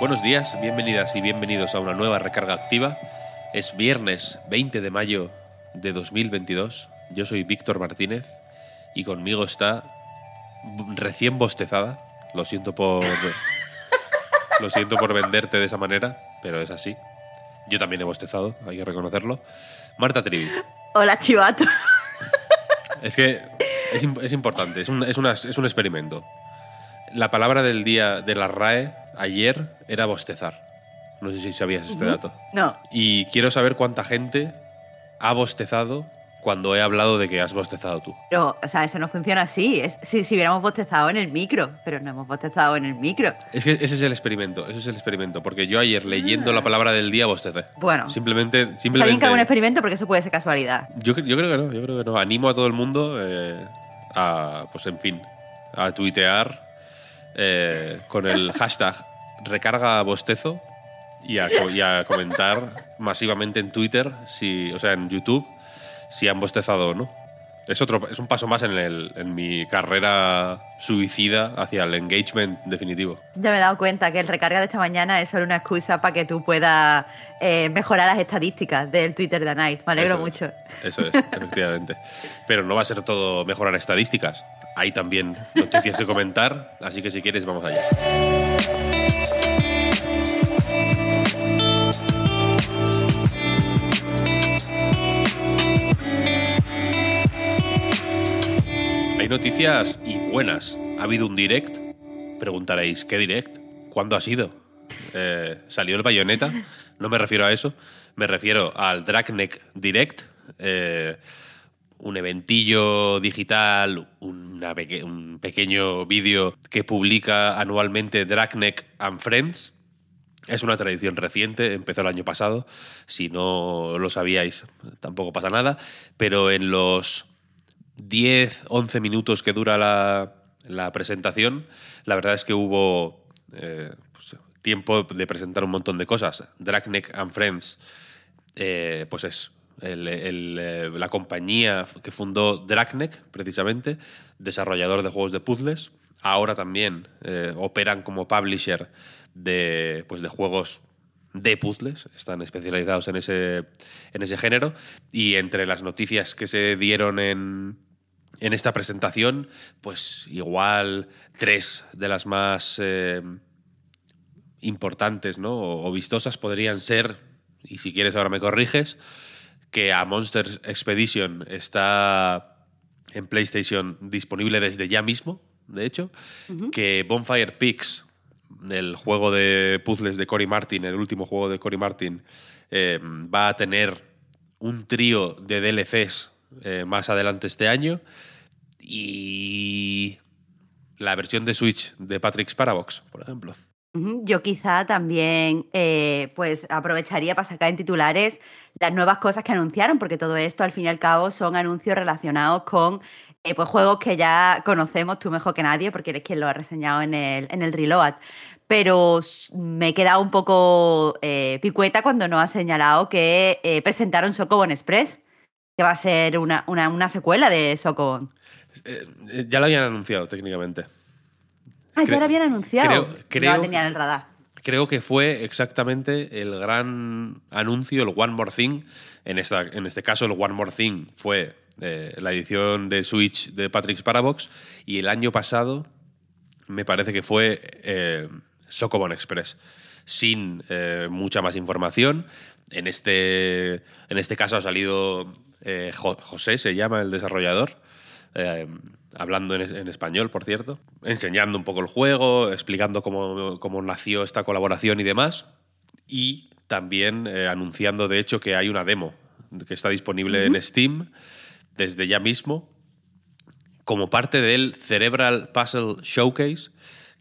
Buenos días, bienvenidas y bienvenidos a una nueva recarga activa. Es viernes 20 de mayo de 2022. Yo soy Víctor Martínez y conmigo está recién bostezada. Lo siento por lo siento por venderte de esa manera, pero es así. Yo también he bostezado, hay que reconocerlo. Marta Trivi. Hola, chivato. Es que es, im- es importante, es un, es, una- es un experimento. La palabra del día de la RAE ayer era bostezar. No sé si sabías este dato. No. Y quiero saber cuánta gente ha bostezado cuando he hablado de que has bostezado tú. Pero, o sea, eso no funciona así. Es, si, si hubiéramos bostezado en el micro, pero no hemos bostezado en el micro. Es que ese es el experimento, ese es el experimento. Porque yo ayer leyendo la palabra del día bostecé. Bueno. Simplemente, Está bien simplemente que haga un experimento porque eso puede ser casualidad. Yo, yo creo que no, yo creo que no. Animo a todo el mundo eh, a, pues en fin, a tuitear eh, con el hashtag recarga bostezo y a, y a comentar masivamente en Twitter, si, o sea, en YouTube, si han bostezado o no. Es, otro, es un paso más en, el, en mi carrera suicida hacia el engagement definitivo. Ya me he dado cuenta que el recarga de esta mañana es solo una excusa para que tú puedas eh, mejorar las estadísticas del Twitter de Night. Me alegro Eso es, mucho. Eso es, efectivamente. Pero no va a ser todo mejorar estadísticas. Hay también noticias que comentar, así que si quieres vamos allá. Noticias y buenas. Ha habido un direct. Preguntaréis, ¿qué direct? ¿Cuándo ha sido? Eh, ¿Salió el bayoneta? No me refiero a eso. Me refiero al Dragneck Direct. eh, un eventillo digital, un pequeño vídeo que publica anualmente Dragneck and Friends. Es una tradición reciente, empezó el año pasado. Si no lo sabíais, tampoco pasa nada. Pero en los 10, 11 minutos que dura la, la presentación, la verdad es que hubo eh, pues, tiempo de presentar un montón de cosas. Dragneck and Friends, eh, pues es eh, la compañía que fundó Dragneck, precisamente, desarrollador de juegos de puzzles. Ahora también operan como publisher de, pues, de juegos de puzzles, están especializados en ese, en ese género. Y entre las noticias que se dieron en, en esta presentación, pues igual tres de las más eh, importantes ¿no? o, o vistosas podrían ser, y si quieres ahora me corriges, que a Monster Expedition está en PlayStation disponible desde ya mismo, de hecho, que Bonfire Peaks, el juego de puzzles de Cory Martin, el último juego de Cory Martin, eh, va a tener un trío de DLCs eh, más adelante este año y la versión de Switch de Patrick's Parabox, por ejemplo. Yo quizá también eh, pues aprovecharía para sacar en titulares las nuevas cosas que anunciaron, porque todo esto al fin y al cabo son anuncios relacionados con eh, pues, juegos que ya conocemos tú mejor que nadie, porque eres quien lo ha reseñado en el, en el Reload. Pero me he quedado un poco picueta cuando nos ha señalado que presentaron Socobon Express, que va a ser una, una, una secuela de Socobon. Eh, eh, ya lo habían anunciado técnicamente. Ah, ya lo habían anunciado. creo- no la tenían en el radar. Creo que fue exactamente el gran anuncio, el One More Thing. En, esta, en este caso, el One More Thing fue eh, la edición de Switch de Patrick's Parabox. Y el año pasado, me parece que fue eh, Socobon Express. Sin eh, mucha más información. En este, en este caso ha salido eh, Jo- José, se llama el desarrollador. eh, hablando en, es- en español, por cierto, enseñando un poco el juego, explicando cómo, cómo nació esta colaboración y demás, y también eh, anunciando, de hecho, que hay una demo que está disponible en Steam desde ya mismo como parte del Cerebral Puzzle Showcase,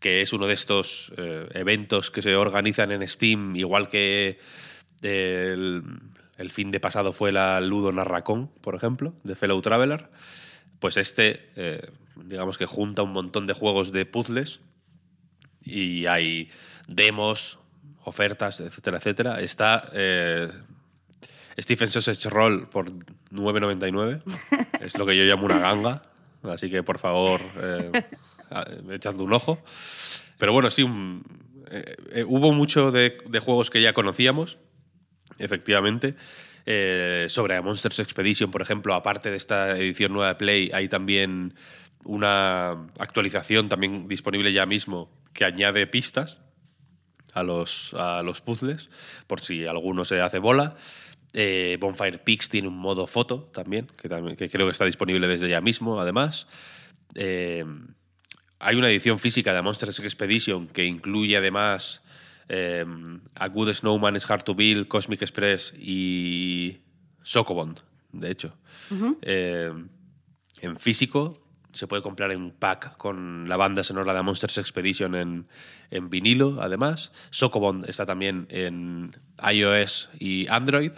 que es uno de estos eh, eventos que se organizan en Steam, igual que el, el fin de pasado fue la Ludo Narracón, por ejemplo, de Fellow Traveler. Pues este, eh, digamos que junta un montón de juegos de puzzles y hay demos, ofertas, etcétera, etcétera. Está eh, Stephen Sausage Roll por 9.99. es lo que yo llamo una ganga. Así que, por favor, eh, echadle un ojo. Pero bueno, sí, un- eh, eh, hubo mucho de, de juegos que ya conocíamos, efectivamente. Eh, sobre Monsters Expedition, por ejemplo, aparte de esta edición nueva de Play, hay también una actualización también disponible ya mismo que añade pistas a los, a los puzzles, por si alguno se hace bola. Eh, Bonfire Peaks tiene un modo foto también, que, también, creo que está disponible desde ya mismo, además. Eh, hay una edición física de Monsters Expedition que incluye además eh, A Good Snowman is Hard to Build, Cosmic Express y Socobond, de hecho. Eh, en físico se puede comprar en pack con la banda sonora de Monsters Expedition en, en vinilo, además. Socobond está también en iOS y Android.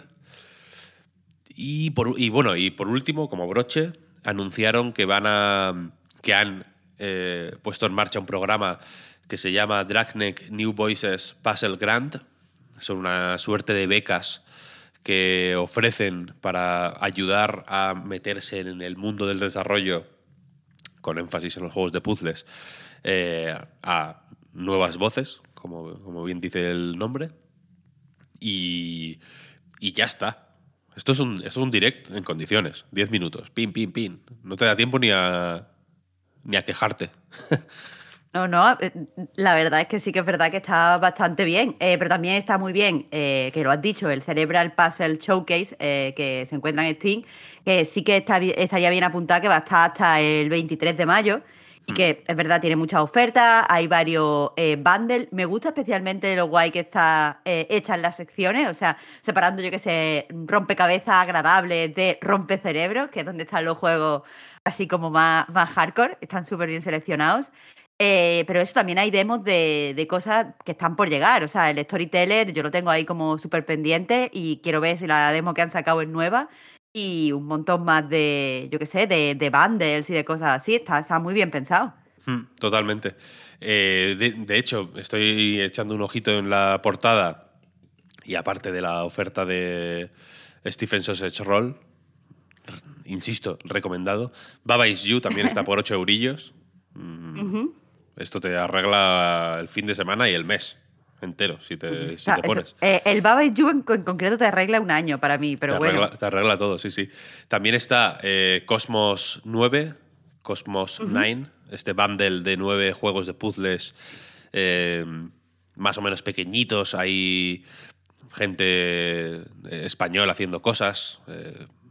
Y, por, y bueno, y por último, como broche, anunciaron que van a. que han eh, puesto en marcha un programa que se llama Dragneck New Voices Puzzle Grant. Son una suerte de becas que ofrecen para ayudar a meterse en el mundo del desarrollo, con énfasis en los juegos de puzzles, eh, a nuevas voces, como, como bien dice el nombre. Y, y ya está. Esto es, un, esto es un direct en condiciones. 10 minutos. Pin, pin, pin. No te da tiempo ni a, ni a quejarte. No, no, eh, la verdad es que sí que es verdad que está bastante bien, eh, pero también está muy bien, eh, que lo has dicho, el Cerebral Puzzle Showcase eh, que se encuentra en Steam, que sí que está, estaría bien apuntado que va a estar hasta el 23 de mayo y que es verdad, tiene muchas ofertas, hay varios eh, bundles. Me gusta especialmente lo guay que está eh, hecha en las secciones, o sea, separando, yo que sé, rompecabezas agradables de rompecerebros, que es donde están los juegos así como más, más hardcore, están súper bien seleccionados. Eh, pero eso también hay demos de, de cosas que están por llegar. O sea, el Storyteller yo lo tengo ahí como súper pendiente y quiero ver si la demo que han sacado es nueva. Y un montón más de, yo qué sé, de, de bundles y de cosas así. Está, está muy bien pensado. Mm, Totalmente. Eh, de, de hecho, estoy echando un ojito en la portada y aparte de la oferta de Stephen Sausage Roll, insisto, recomendado. Baba Is You también está por 8 eurillos. Mm, Esto te arregla el fin de semana y el mes entero, si te, O si eso- pones. eh, el Baba You en, en concreto te arregla un año para mí, pero te, bueno. arregla, te arregla todo, sí, sí. También está eh, Cosmos 9, Cosmos 9, este bundle de nueve juegos de puzzles eh, más o menos pequeñitos. Hay gente española haciendo cosas,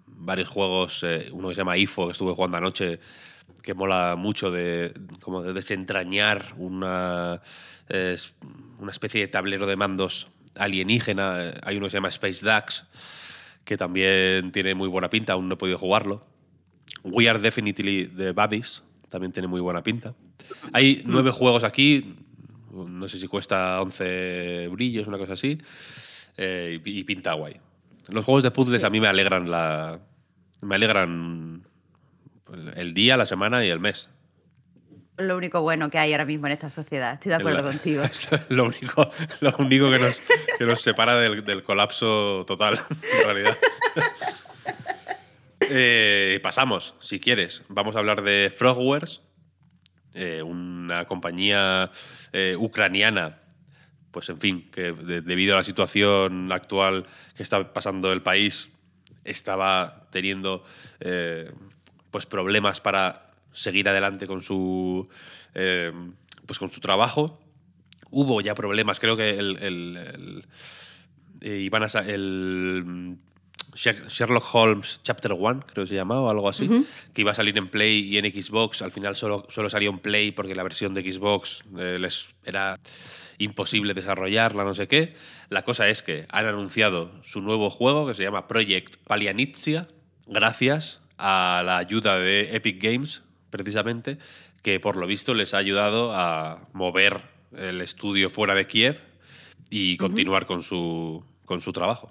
varios juegos, uno que se llama IFO, que estuve jugando anoche, que mola mucho de, como de desentrañar una, eh, una especie de tablero de mandos alienígena. Eh, Hay uno que se llama Space Dax, que también tiene muy buena pinta, aún no he podido jugarlo. We Are Definitely the Buddies, también tiene muy buena pinta. Hay nueve juegos aquí, no sé si cuesta 11 brillos, una cosa así, eh, y pinta guay. Los juegos de puzzles a mí me alegran la... Me alegran el día, la semana y el mes. Lo único bueno que hay ahora mismo en esta sociedad. Estoy de acuerdo La- contigo. Es lo único, lo único que, nos, que nos separa del, del colapso total, en realidad. Eh, pasamos, si quieres. Vamos a hablar de Frogwares, eh, una compañía eh, ucraniana, pues en fin, que de- debido a la situación actual que está pasando el país, estaba teniendo pues problemas para seguir adelante con su, eh, pues con su trabajo. Hubo ya problemas, creo que el, el- el- eh, iban a sa- el mm, Sher- Sherlock Holmes Chapter 1, creo que se llamaba, o algo así, que iba a salir en Play y en Xbox. Al final solo, solo salió en Play porque la versión de Xbox eh, les era imposible desarrollarla, no sé qué. La cosa es que han anunciado su nuevo juego que se llama Project Palianitsia, gracias a la ayuda de Epic Games, precisamente, que por lo visto les ha ayudado a mover el estudio fuera de Kiev y continuar con, su, con su trabajo.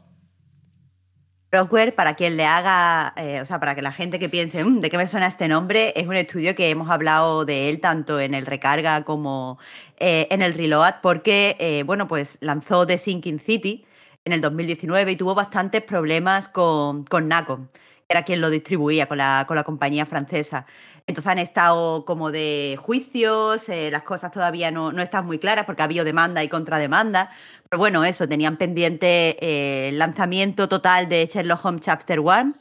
Rockware, para quien le haga, eh, o sea, para que la gente que piense, "Mm, ¿de qué me suena este nombre? Es un estudio que hemos hablado de él tanto en el Recarga como eh, en el Reload, porque, eh, bueno, pues lanzó The Sinking City en el 2019 y tuvo bastantes problemas con, con Nacon, era quien lo distribuía con la, con la compañía francesa. Entonces han estado como de juicios, eh, las cosas todavía no, no están muy claras porque ha habido demanda y contrademanda. Pero bueno, eso, tenían pendiente eh, el lanzamiento total de Sherlock Holmes Chapter 1.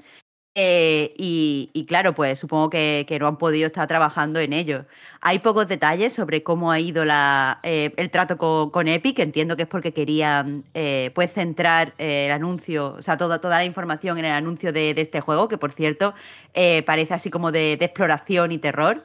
Eh, y, claro, pues supongo que, no han podido estar trabajando en ello. Hay pocos detalles sobre cómo ha ido eh, el trato con, con Epic. Entiendo que es porque querían eh, pues centrar el anuncio, o sea, toda, toda la información en el anuncio de, este juego, que por cierto parece así como de, de exploración y terror.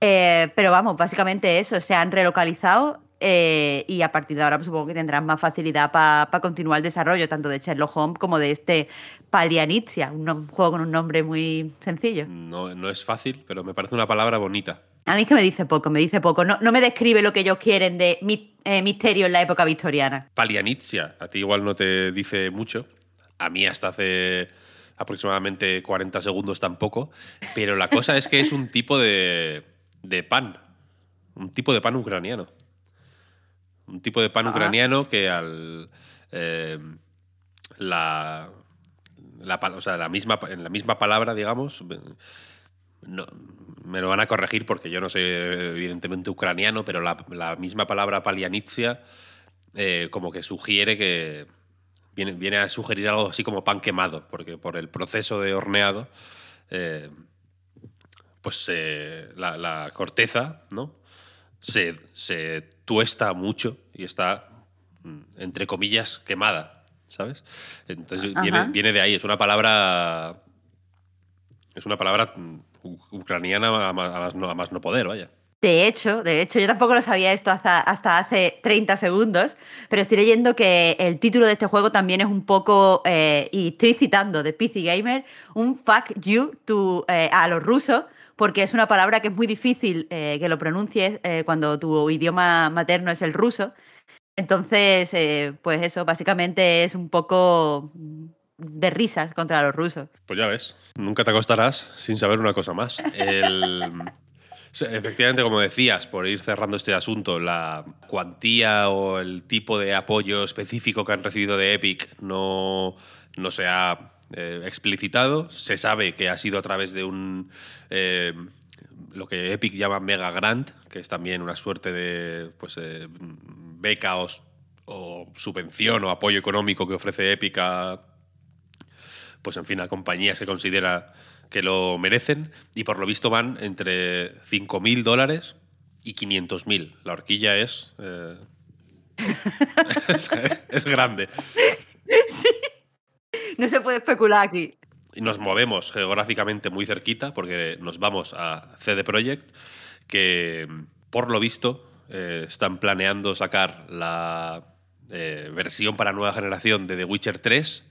Pero vamos, básicamente eso, se han relocalizado eh, y a partir de ahora pues, supongo que tendrán más facilidad para continuar el desarrollo tanto de Sherlock Holmes como de este Palianizia, un, juego con un nombre muy sencillo. No, no es fácil, pero me parece una palabra bonita. A mí es que me dice poco, me dice poco. No, no me describe lo que ellos quieren de mi- eh, misterio en la época victoriana. Palianizia, a ti igual no te dice mucho. A mí hasta hace aproximadamente 40 segundos tampoco. Pero la cosa es que es un tipo de, de pan. Un tipo de pan ucraniano. Un tipo de pan Ah. ucraniano que al. eh, la. la o sea, la misma, en la misma palabra, digamos. No, me lo van a corregir porque yo no sé, evidentemente, ucraniano, pero la, la misma palabra palianizia eh, como que sugiere que. Viene, viene a sugerir algo así como pan quemado, porque por el proceso de horneado, eh, pues eh, la, la corteza, ¿no? Se, se tuesta mucho y está, mm, entre comillas, quemada, ¿sabes? Entonces viene, viene de ahí, es una palabra. Es una palabra mm, ucraniana a más, a más no, a más no poder, vaya. De hecho, de hecho, yo tampoco lo sabía esto hasta, hasta hace 30 segundos, pero estoy leyendo que el título de este juego también es un poco, eh, y estoy citando de PC Gamer, un fuck you to, eh, a los rusos, porque es una palabra que es muy difícil eh, que lo pronuncies eh, cuando tu idioma materno es el ruso. Entonces, eh, pues eso, básicamente es un poco de risas contra los rusos. Pues ya ves, nunca te acostarás sin saber una cosa más. El- Efectivamente, como decías, por ir cerrando este asunto, la cuantía o el tipo de apoyo específico que han recibido de Epic no, no se ha eh, explicitado. Se sabe que ha sido a través de un eh, lo que Epic llama Mega Grant, que es también una suerte de pues, eh, beca o, subvención o apoyo económico que ofrece Epic a, pues en fin, a compañías que considera que lo merecen y por lo visto van entre 5.000 dólares y 500.000. La horquilla es, eh, es, es grande. No se puede especular aquí. Nos movemos geográficamente muy cerquita porque nos vamos a CD Projekt, que por lo visto eh, están planeando sacar la eh, versión para nueva generación de The Witcher 3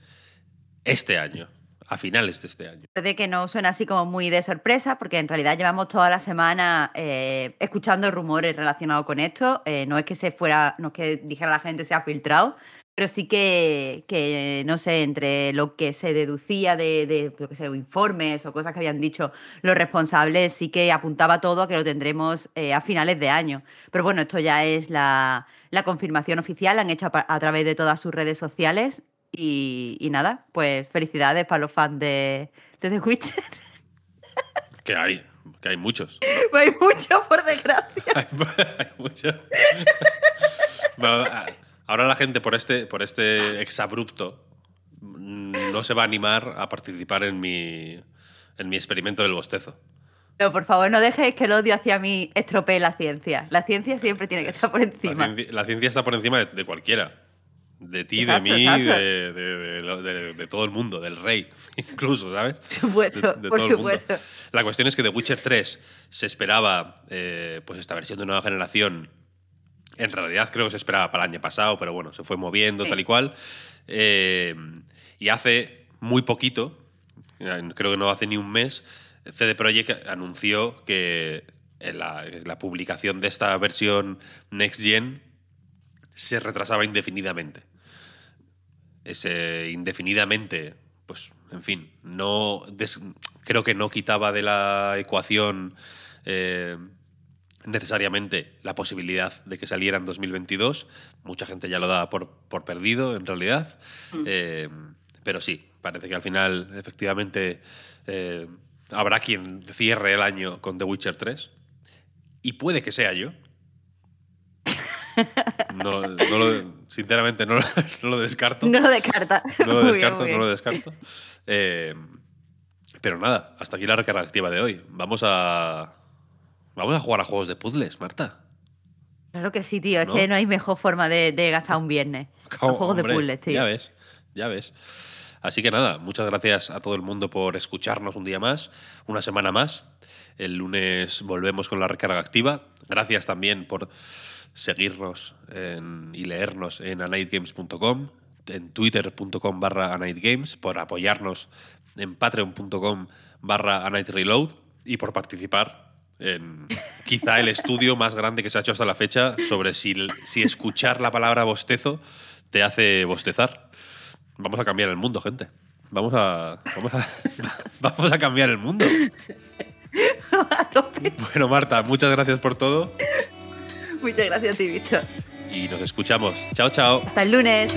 este año, a finales de este año. de que no suena así como muy de sorpresa, porque en realidad llevamos toda la semana eh, escuchando rumores relacionados con esto. Eh, no es que se fuera, no es que dijera la gente se ha filtrado, pero sí que, que, no sé, entre lo que se deducía de, de yo qué sé, informes o cosas que habían dicho los responsables, sí que apuntaba todo a que lo tendremos eh, a finales de año. Pero bueno, esto ya es la, la confirmación oficial, la han hecho a, través de todas sus redes sociales. Y, y nada, pues felicidades para los fans de, de The Witcher. Que hay, que hay muchos. Hay mucho, por desgracia. hay, hay muchos. Bueno, ahora la gente por este, por este exabrupto mm, no se va a animar a participar en mi, en mi experimento del bostezo. No, por favor, no dejéis que el odio hacia mí estropee la ciencia. La ciencia siempre tiene que estar por La encima. ciencia, la ciencia está por encima de, de cualquiera. De ti, Exacto, de mí, de, de- de de- de todo el mundo, del rey, incluso, ¿sabes? Por supuesto, por supuesto. La cuestión es que The Witcher 3 se esperaba, eh, pues esta versión de nueva generación, en realidad creo que se esperaba para el año pasado, pero bueno, se fue moviendo Sí. tal y cual. Eh, y hace muy poquito, eh, creo que no hace ni un mes, CD Projekt anunció que en la, la publicación de esta versión Next Gen se retrasaba indefinidamente. Ese indefinidamente, pues, en fin, no des- creo que no quitaba de la ecuación eh, necesariamente la posibilidad de que saliera en 2022. Mucha gente ya lo da por, por perdido, en realidad. Eh, pero sí, parece que al final, efectivamente, eh, habrá quien cierre el año con The Witcher 3. Y puede que sea yo. No, no lo- sinceramente, no, lo- no lo descarto. No lo descarta. No lo Muy descarto, no lo descarto. Eh, pero nada, hasta aquí la recarga activa de hoy. Vamos a. Vamos a jugar a juegos de puzzles, Marta. Claro que sí, tío. Es ¿No? que no hay mejor forma de, de gastar un viernes. Con juegos Hombre, de puzzles, tío. Ya ves, ya ves. Así que nada, muchas gracias a todo el mundo por escucharnos un día más, una semana más. El lunes volvemos con la recarga activa. Gracias también por seguirnos en- y leernos en anightgames.com, en twitter.com barra anightgames, por apoyarnos en patreon.com barra anightreload y por participar en quizá el estudio más grande que se ha hecho hasta la fecha sobre si, si escuchar la palabra bostezo te hace bostezar. Vamos a cambiar el mundo, gente. Vamos a, vamos a, vamos a cambiar el mundo. Bueno, Marta, muchas gracias por todo Muchas gracias a ti, Víctor. y nos escuchamos. Chao, chao. Hasta el lunes.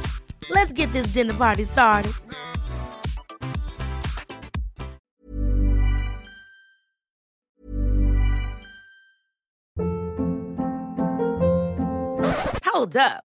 Let's get this dinner party started. Hold up.